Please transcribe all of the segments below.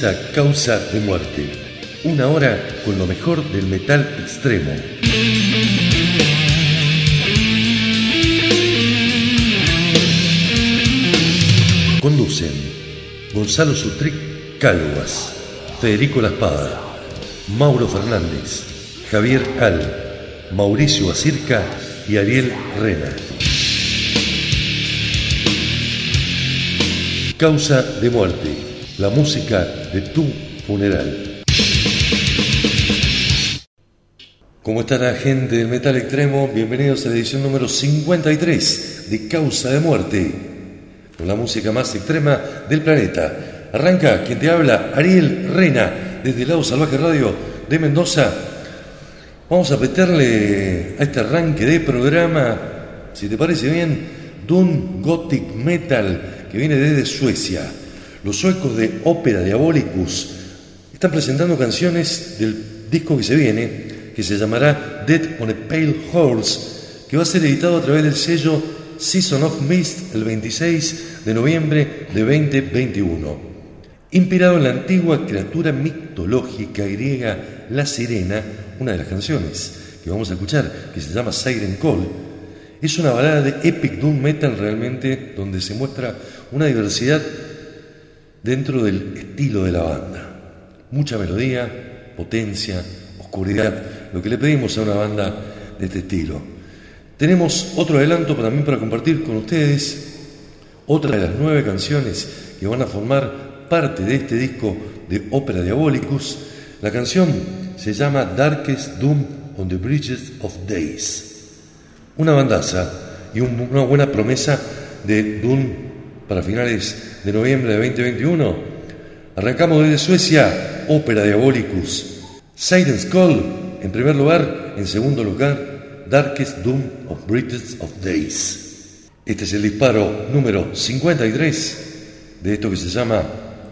Causa de Muerte, una hora con lo mejor del metal extremo. Conducen Gonzalo Sutric Calvas, Federico La Espada, Mauro Fernández, Javier Cal, Mauricio Acirca y Ariel Rena. Causa de muerte, la música de tu funeral. ¿Cómo está la gente del metal extremo? Bienvenidos a la edición número 53 de Causa de muerte con la música más extrema del planeta. Arranca quien te habla, Ariel Reina, desde lado Salvaje Radio de Mendoza. Vamos a meterle a este arranque de programa, si te parece bien, Doom Gothic Metal, que viene desde Suecia. Los suecos de Ópera Diabolicus están presentando canciones del disco que se viene, que se llamará Dead on a Pale Horse, que va a ser editado a través del sello Season of Mist el 26 de noviembre de 2021. Inspirado en la antigua criatura mitológica griega La Sirena, una de las canciones que vamos a escuchar, que se llama Siren Call, es una balada de epic doom metal realmente donde se muestra una diversidad dentro del estilo de la banda. Mucha melodía, potencia, oscuridad, lo que le pedimos a una banda de este estilo. Tenemos otro adelanto también para compartir con ustedes, otra de las nueve canciones que van a formar parte de este disco de Ópera Diabolicus. La canción se llama Darkest Doom on the Bridges of Days. Una bandaza y una buena promesa de Doom para finales de noviembre de 2021. Arrancamos desde Suecia, Ópera Diabolicus. Silence Call en primer lugar, en segundo lugar, Darkest Doom of British of Days. Este es el disparo número 53 de esto que se llama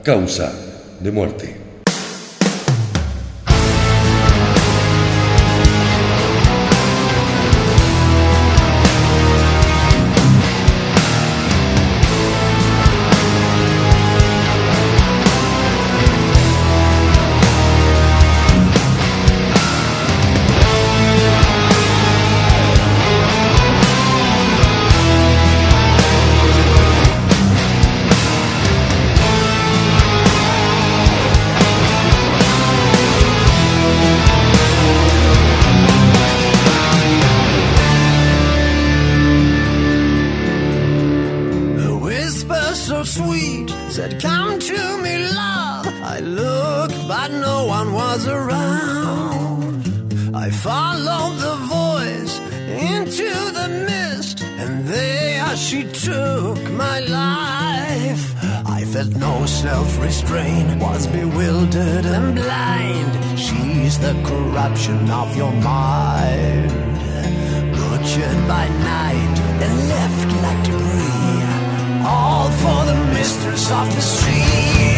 Causa de Muerte. corruption of your mind. Butchered by night and left like debris, all for the mistress of the sea.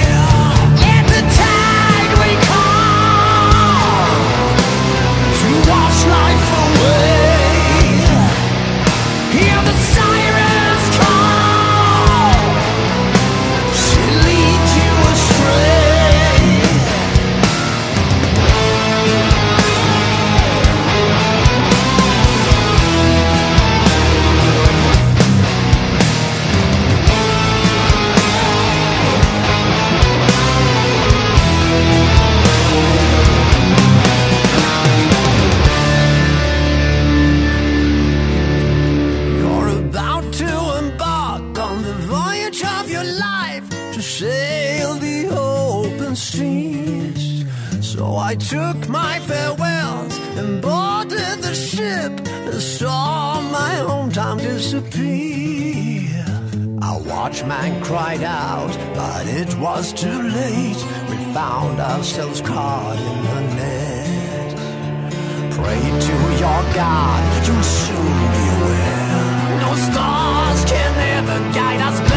Let the tide we call to wash life away. Hear the silence. I took my farewells and boarded the ship and saw my hometown disappear. Our watchman cried out, but it was too late. We found ourselves caught in the net. Pray to your God, you'll soon be well. No stars can ever guide us.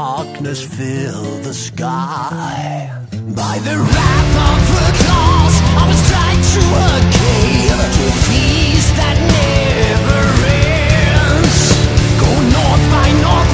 darkness fill the sky. By the wrath of the gods, I was dragged to a cave to feast that never ends. Go north by north.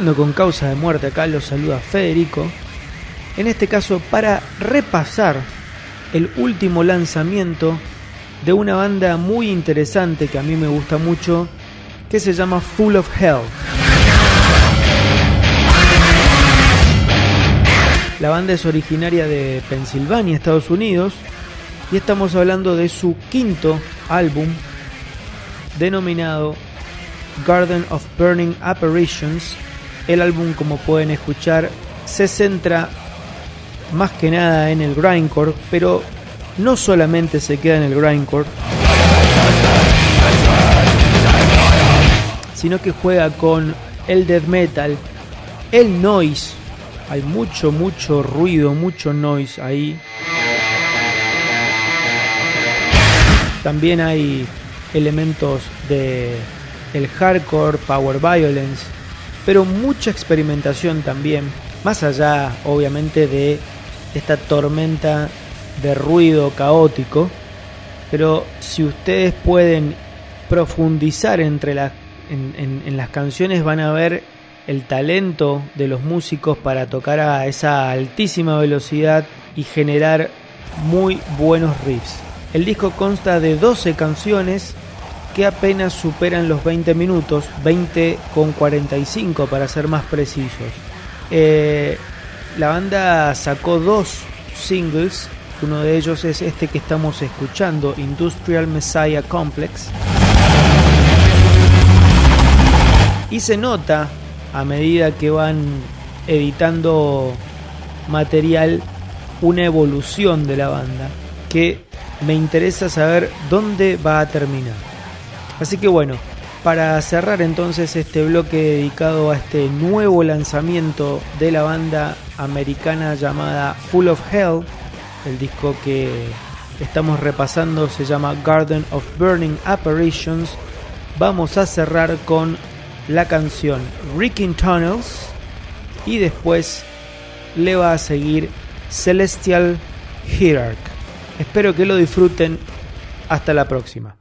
Con causa de muerte, acá lo saluda Federico. En este caso, para repasar el último lanzamiento de una banda muy interesante que a mí me gusta mucho, que se llama Full of Hell. La banda es originaria de Pensilvania, Estados Unidos, y estamos hablando de su quinto álbum denominado Garden of Burning Apparitions. El álbum, como pueden escuchar, se centra más que nada en el grindcore, pero no solamente se queda en el grindcore, sino que juega con el death metal, el noise, hay mucho, mucho ruido, mucho noise ahí. También hay elementos de el hardcore, power violence, pero mucha experimentación también, más allá obviamente de esta tormenta de ruido caótico, pero si ustedes pueden profundizar entre las, en, en las canciones van a ver el talento de los músicos para tocar a esa altísima velocidad y generar muy buenos riffs. El disco consta de 12 canciones que apenas superan los 20 minutos, 20 con 45 para ser más precisos. Eh, la banda sacó dos singles, uno de ellos es este que estamos escuchando, Industrial Messiah Complex. Y se nota a medida que van editando material una evolución de la banda que me interesa saber dónde va a terminar. Así que bueno, para cerrar entonces este bloque dedicado a este nuevo lanzamiento de la banda americana llamada Full of Hell, el disco que estamos repasando se llama Garden of Burning Apparitions, vamos a cerrar con la canción Wrecking Tunnels y después le va a seguir Celestial Hierarch. Espero que lo disfruten. Hasta la próxima.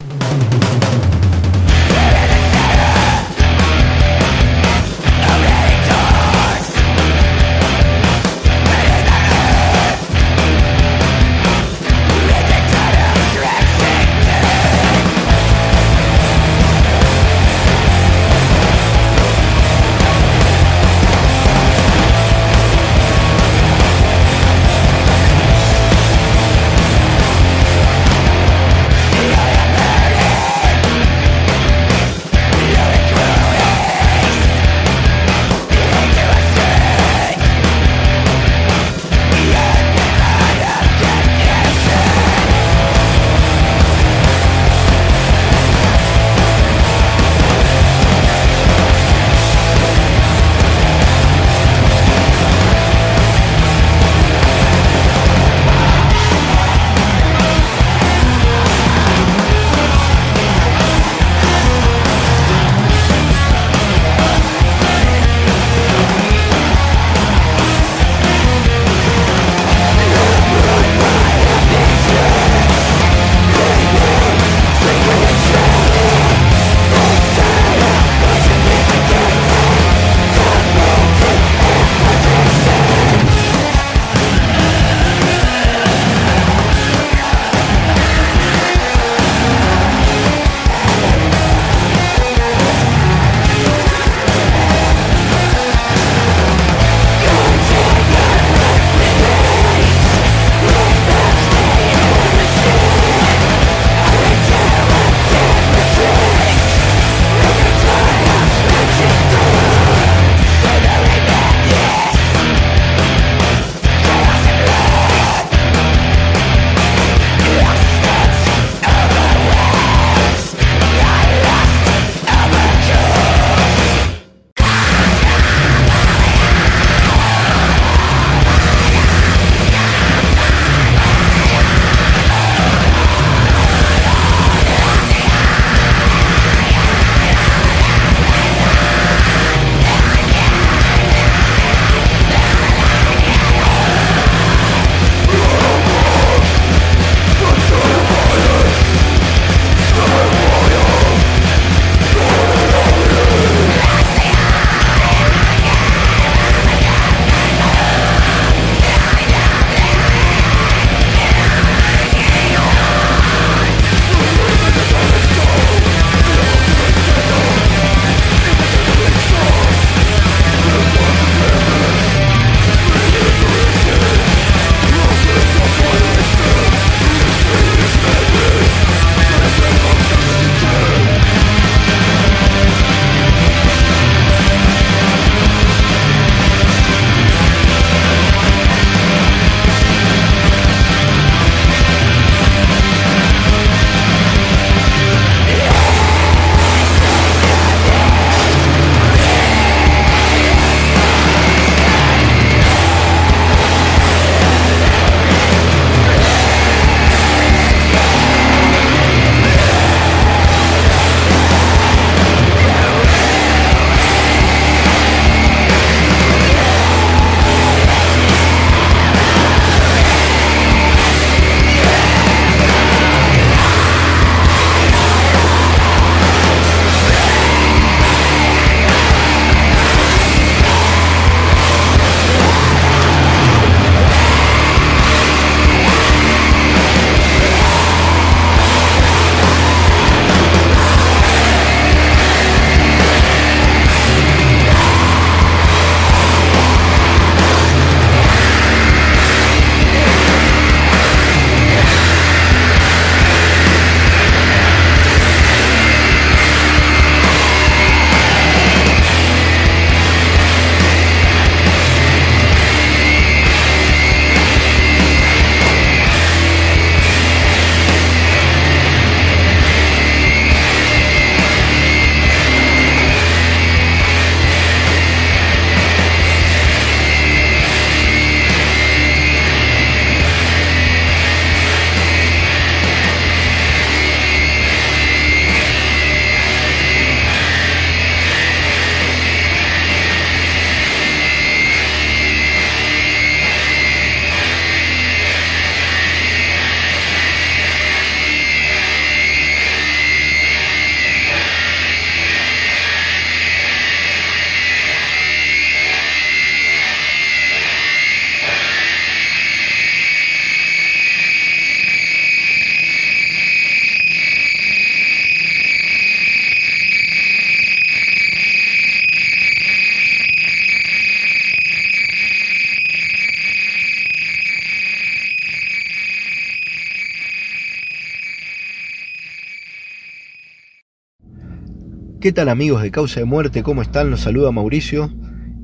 ¿Qué tal amigos de Causa de Muerte? ¿Cómo están? Los saluda Mauricio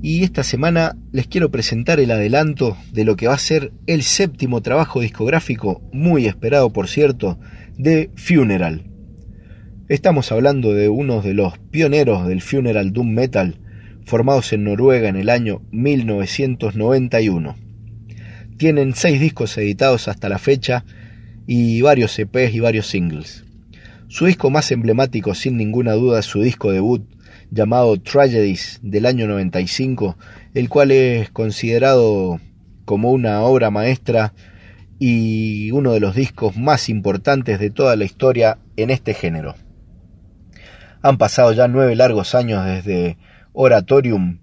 y esta semana les quiero presentar el adelanto de lo que va a ser el séptimo trabajo discográfico, muy esperado por cierto, de Funeral. Estamos hablando de uno de los pioneros del Funeral Doom Metal, formados en Noruega en el año 1991. Tienen seis discos editados hasta la fecha y varios EPs y varios singles. Su disco más emblemático, sin ninguna duda, es su disco debut, llamado Tragedies del año 95, el cual es considerado como una obra maestra y uno de los discos más importantes de toda la historia en este género. Han pasado ya nueve largos años desde Oratorium,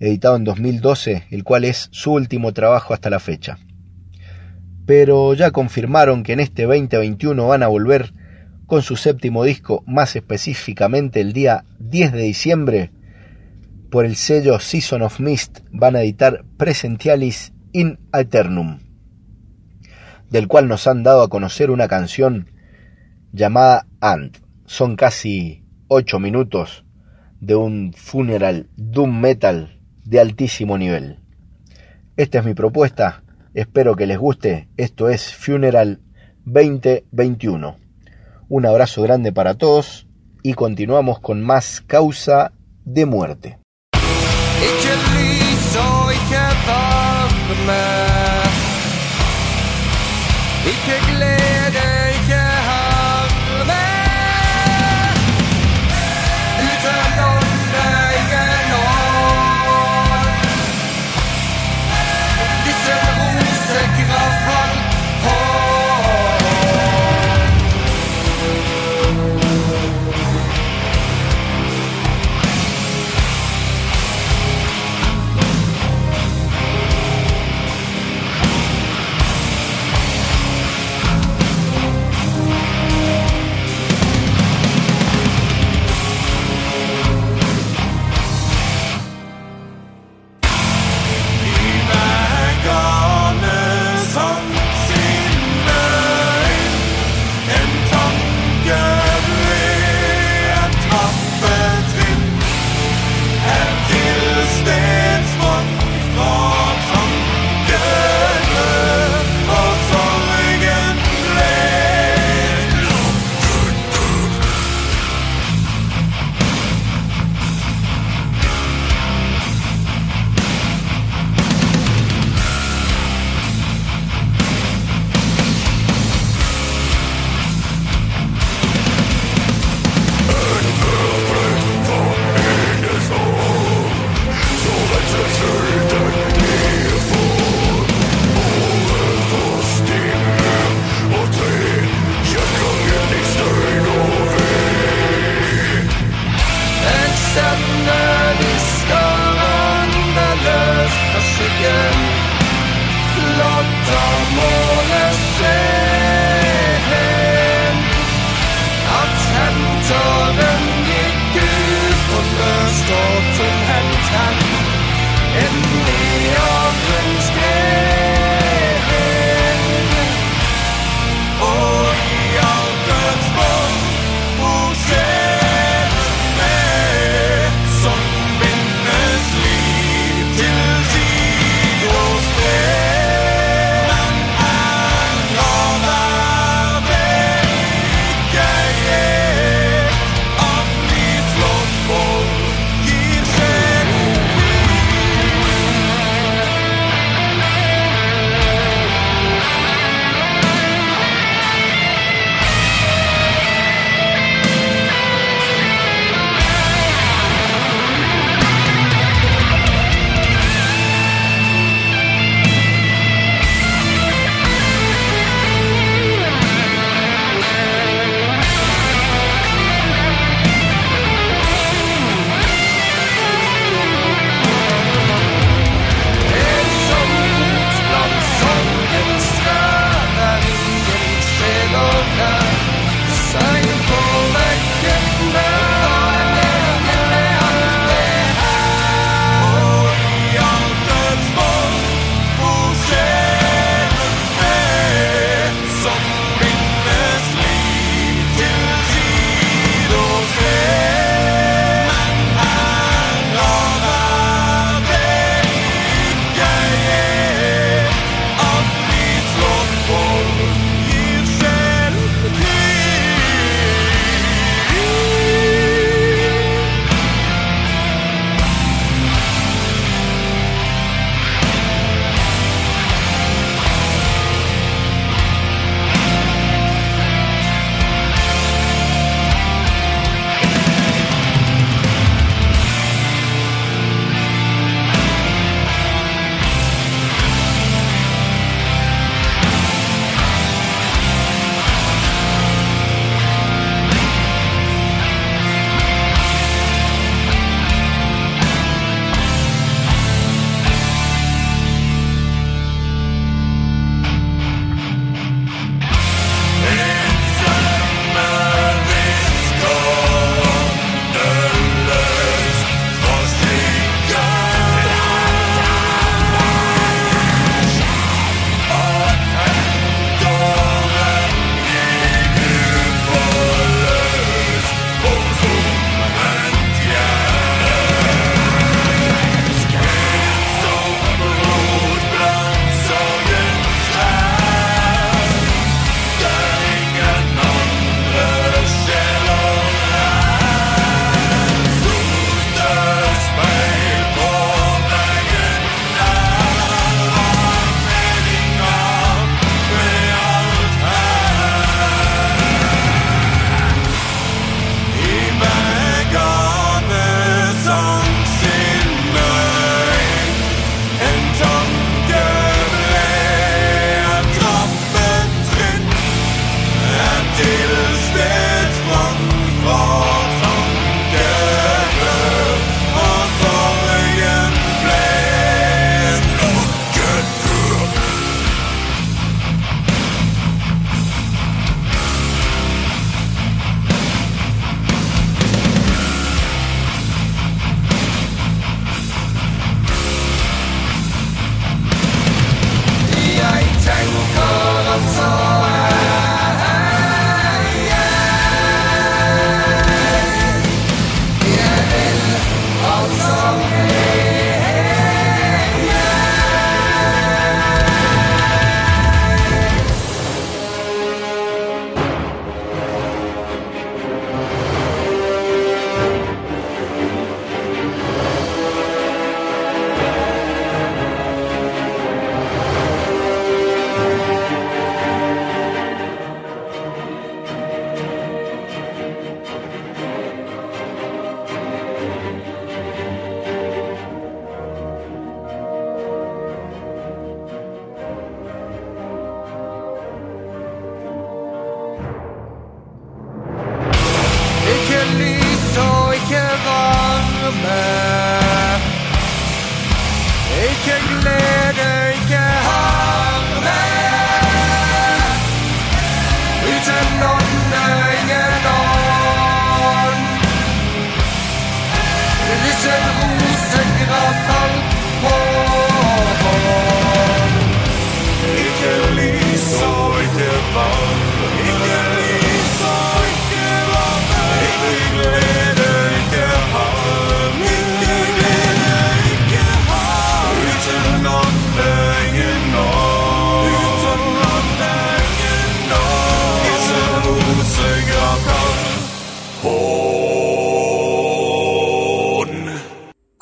editado en 2012, el cual es su último trabajo hasta la fecha. Pero ya confirmaron que en este 2021 van a volver con su séptimo disco, más específicamente el día 10 de diciembre, por el sello Season of Mist van a editar Presentialis in Aeternum, del cual nos han dado a conocer una canción llamada Ant. Son casi 8 minutos de un funeral doom metal de altísimo nivel. Esta es mi propuesta, espero que les guste, esto es Funeral 2021. Un abrazo grande para todos y continuamos con más causa de muerte.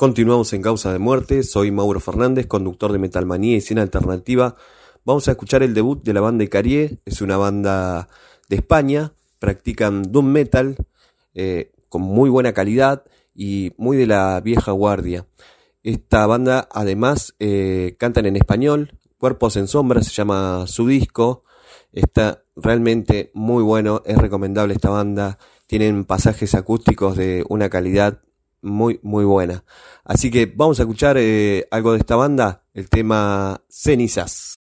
Continuamos en Causa de Muerte, soy Mauro Fernández, conductor de Metalmanía y Cine Alternativa. Vamos a escuchar el debut de la banda Icarie, es una banda de España, practican doom metal eh, con muy buena calidad y muy de la vieja guardia. Esta banda además eh, cantan en español, Cuerpos en Sombra se llama su disco, está realmente muy bueno, es recomendable esta banda, tienen pasajes acústicos de una calidad muy, muy buena. Así que vamos a escuchar eh, algo de esta banda, el tema Cenizas.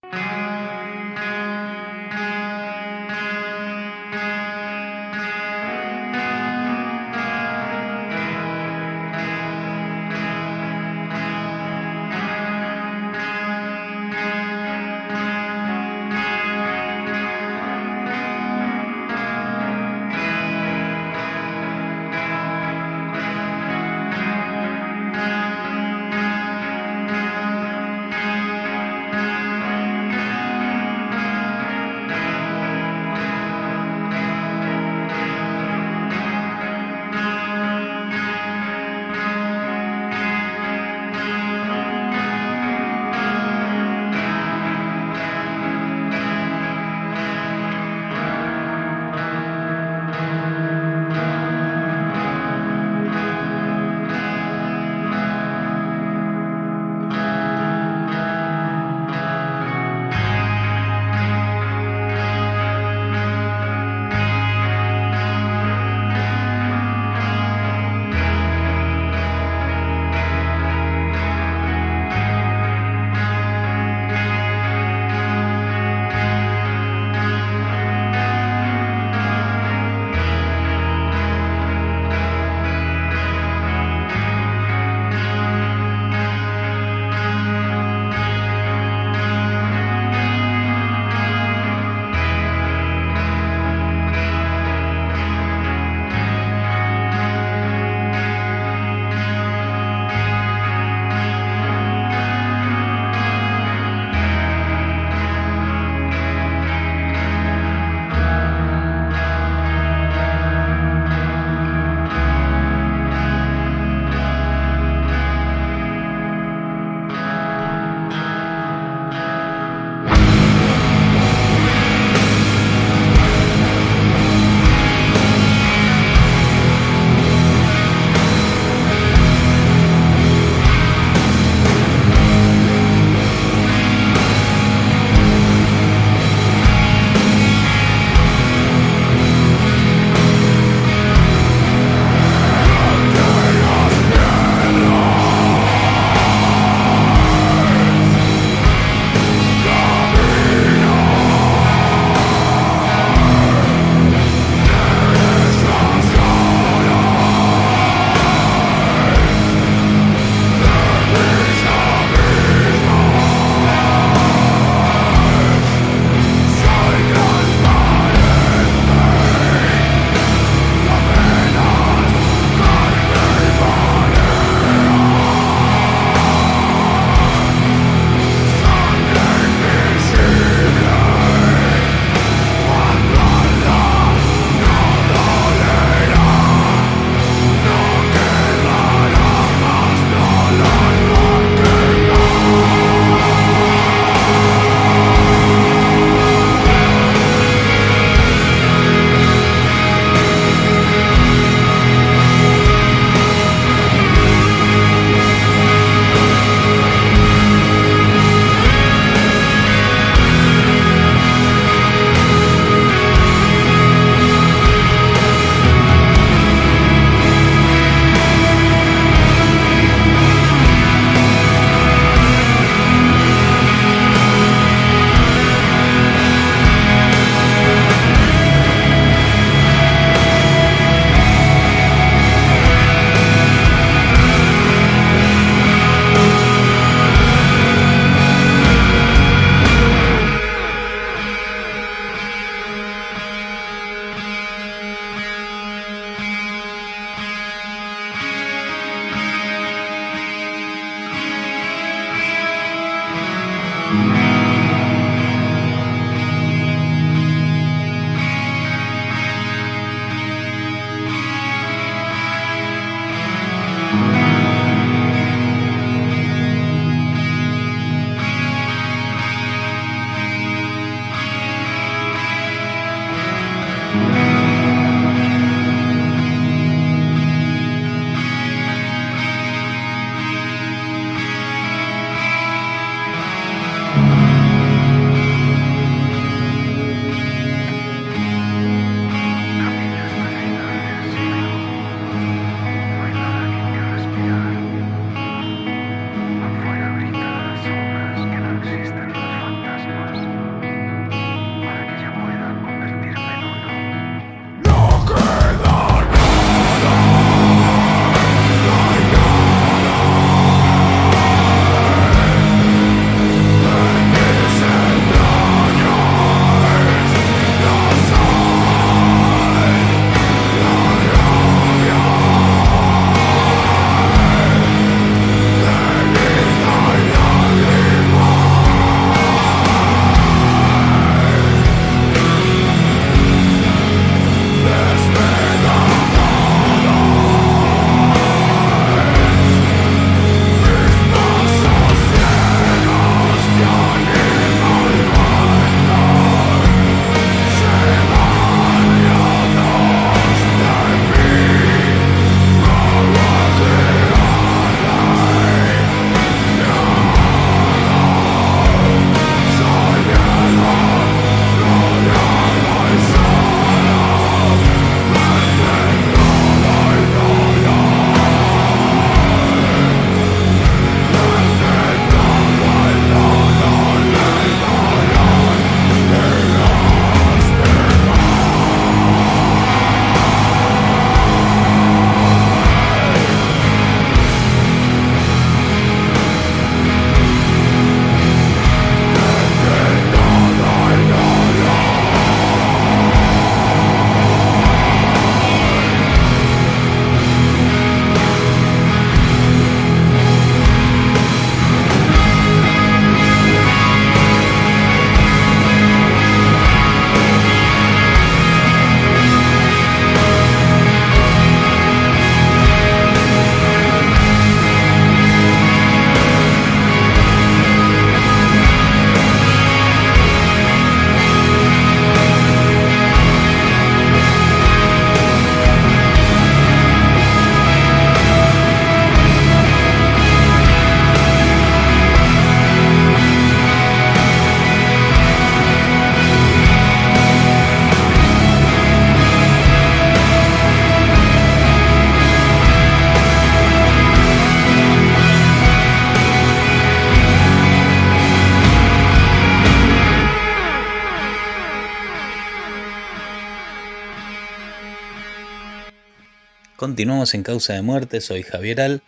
Continuamos en Causa de Muerte, soy Javier Al.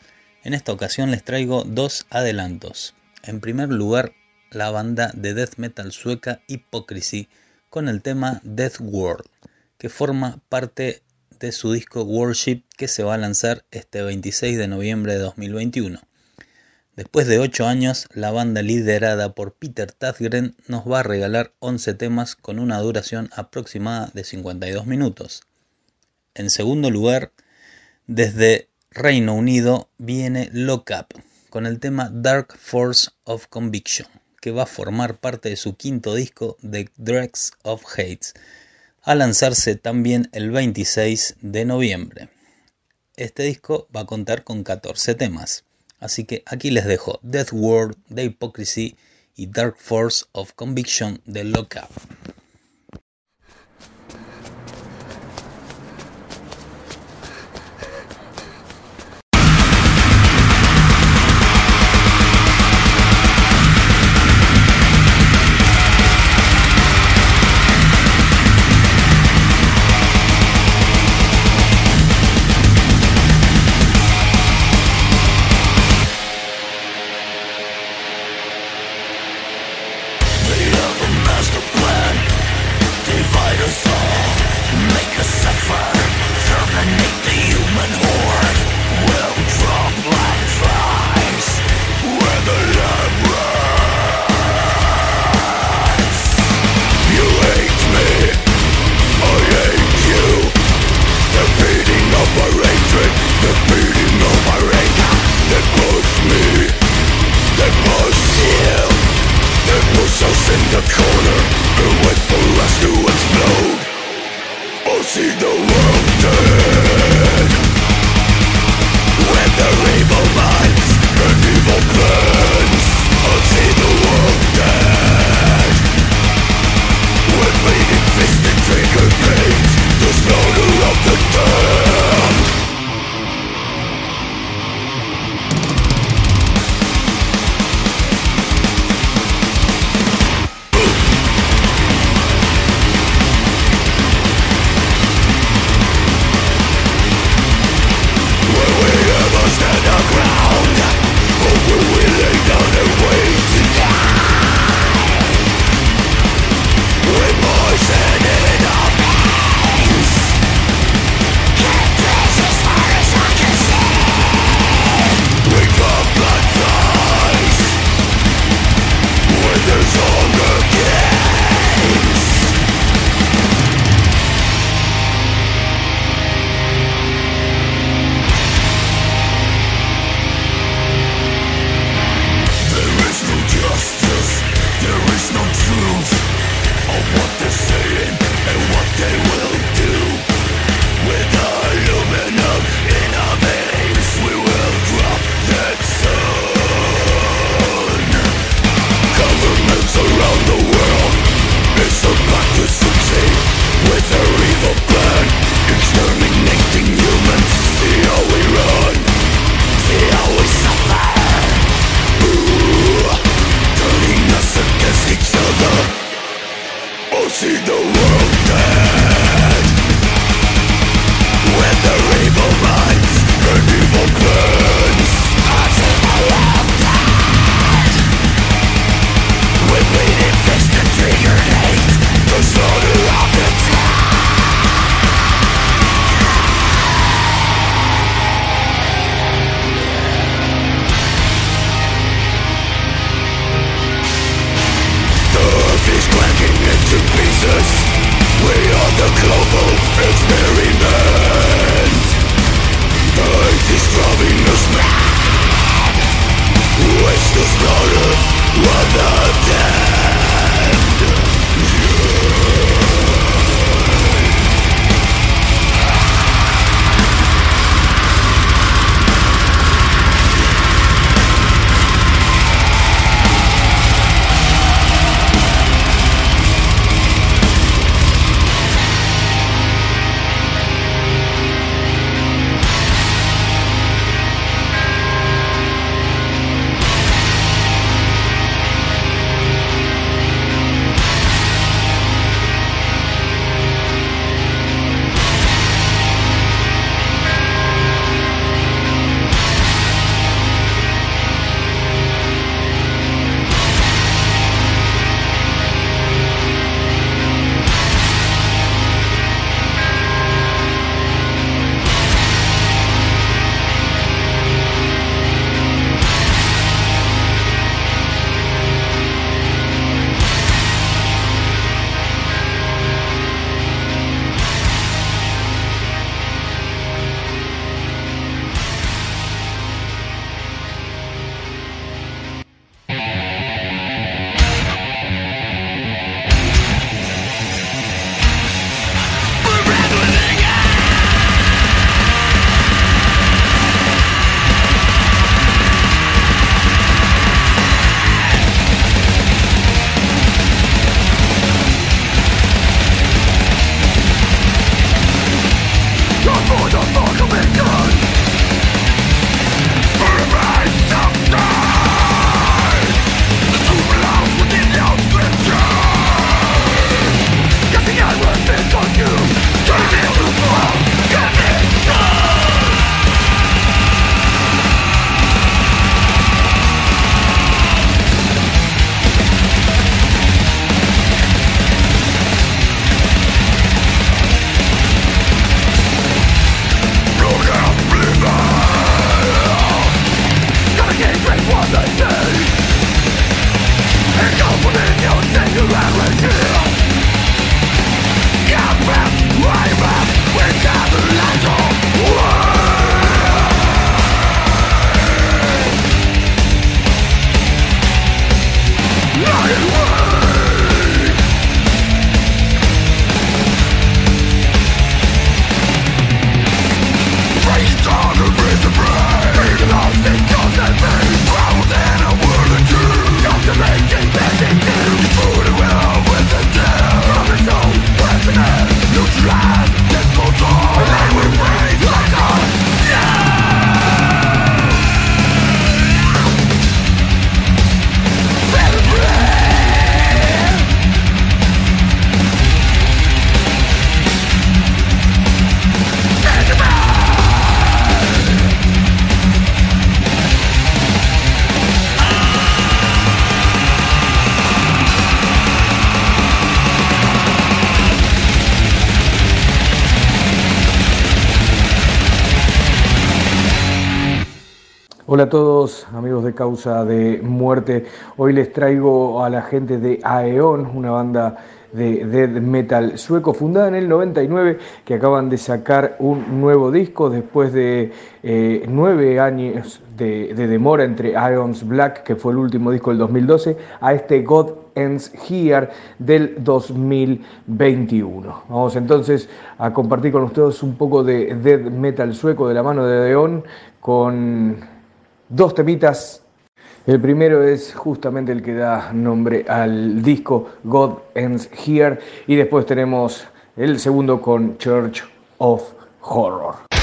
En esta ocasión les traigo dos adelantos. En primer lugar, la banda de death metal sueca Hypocrisy con el tema Death World, que forma parte de su disco Worship que se va a lanzar este 26 de noviembre de 2021. Después de 8 años, la banda liderada por Peter Tathgren nos va a regalar 11 temas con una duración aproximada de 52 minutos. En segundo lugar, desde Reino Unido viene Lock Up con el tema Dark Force of Conviction, que va a formar parte de su quinto disco The Dregs of Hates, a lanzarse también el 26 de noviembre. Este disco va a contar con 14 temas, así que aquí les dejo Death World The Hypocrisy y Dark Force of Conviction de Lock Up. Hola a todos, amigos de Causa de Muerte. Hoy les traigo a la gente de Aeon, una banda de death metal sueco fundada en el 99 que acaban de sacar un nuevo disco después de eh, nueve años de, demora entre Aeon's Black, que fue el último disco del 2012, a este God Ends Here del 2021. Vamos entonces a compartir con ustedes un poco de death metal sueco de la mano de Aeon con dos temitas. El primero es justamente el que da nombre al disco God Ends Here y después tenemos el segundo con Church of Horror.